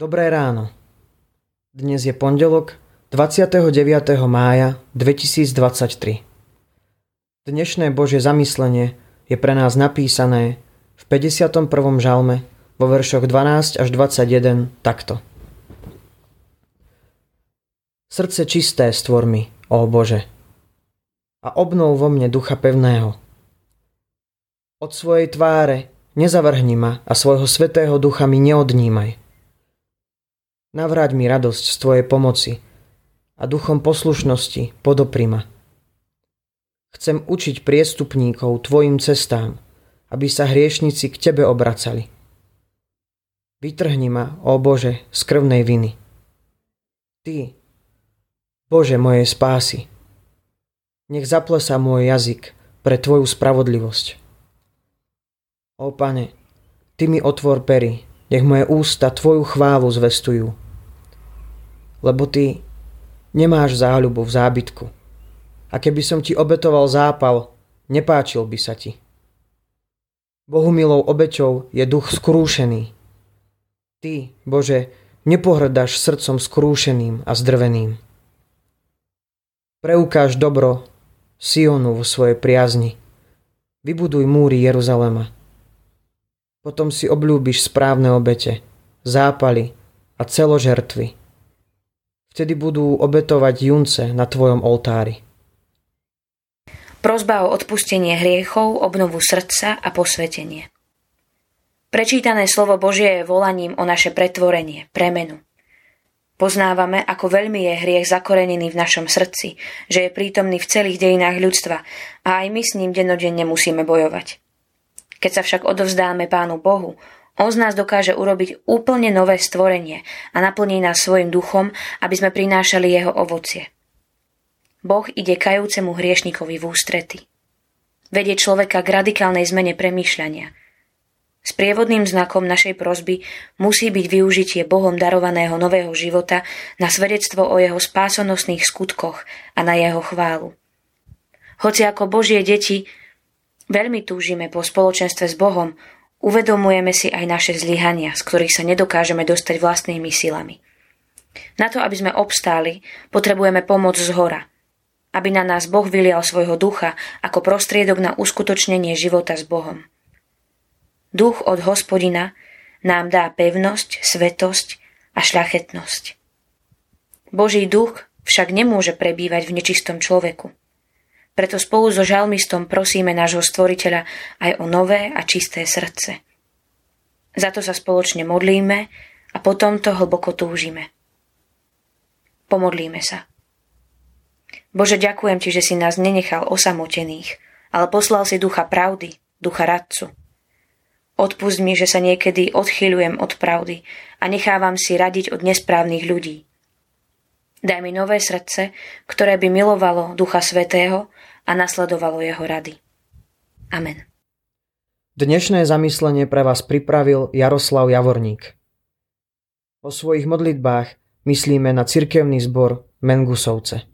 Dobré ráno. Dnes je pondelok 29. mája 2023. Dnešné Božie zamyslenie je pre nás napísané v 51. žalme vo veršoch 12 až 21 takto. Srdce čisté stvor mi, ó Bože, a obnov vo mne ducha pevného. Od svojej tváre nezavrhni ma a svojho svetého ducha mi neodnímaj. Navráť mi radosť z Tvojej pomoci a duchom poslušnosti podopri ma. Chcem učiť priestupníkov Tvojim cestám, aby sa hriešnici k Tebe obracali. Vytrhni ma, ó Bože, z krvnej viny. Ty, Bože mojej spásy, nech zaplesá môj jazyk pre Tvoju spravodlivosť. Ó Pane, Ty mi otvor pery, nech moje ústa Tvoju chválu zvestujú. Lebo Ty nemáš záľubu v zábytku. A keby som Ti obetoval zápal, nepáčil by sa Ti. Bohumilou obeťou je duch skrúšený. Ty, Bože, nepohrdaš srdcom skrúšeným a zdrveným. Preukáž dobro Sionu vo svojej priazni. Vybuduj múry Jeruzalema. Potom si obľúbiš správne obete, zápaly a celožertvy. Vtedy budú obetovať junce na tvojom oltári. Prozba o odpustenie hriechov, obnovu srdca a posvetenie. Prečítané slovo Božie je volaním o naše pretvorenie, premenu. Poznávame, ako veľmi je hriech zakorenený v našom srdci, že je prítomný v celých dejinách ľudstva a aj my s ním dennodenne musíme bojovať. Keď sa však odovzdáme Pánu Bohu, on z nás dokáže urobiť úplne nové stvorenie a naplní nás svojim duchom, aby sme prinášali jeho ovocie. Boh ide kajúcemu hriešnikovi v ústrety. Vedie človeka k radikálnej zmene premýšľania. S prievodným znakom našej prozby musí byť využitie Bohom darovaného nového života na svedectvo o jeho spásonosných skutkoch a na jeho chválu. Hoci ako Božie deti Veľmi túžime po spoločenstve s Bohom, uvedomujeme si aj naše zlyhania, z ktorých sa nedokážeme dostať vlastnými silami. Na to, aby sme obstáli, potrebujeme pomoc z hora, aby na nás Boh vylial svojho ducha ako prostriedok na uskutočnenie života s Bohom. Duch od hospodina nám dá pevnosť, svetosť a šľachetnosť. Boží duch však nemôže prebývať v nečistom človeku. Preto spolu so žalmistom prosíme nášho stvoriteľa aj o nové a čisté srdce. Za to sa spoločne modlíme a potom to hlboko túžime. Pomodlíme sa. Bože, ďakujem Ti, že si nás nenechal osamotených, ale poslal si ducha pravdy, ducha radcu. Odpust mi, že sa niekedy odchyľujem od pravdy a nechávam si radiť od nesprávnych ľudí. Daj mi nové srdce, ktoré by milovalo Ducha Svetého a nasledovalo jeho rady. Amen. Dnešné zamyslenie pre vás pripravil Jaroslav Javorník. O svojich modlitbách myslíme na cirkevný zbor Mengusovce.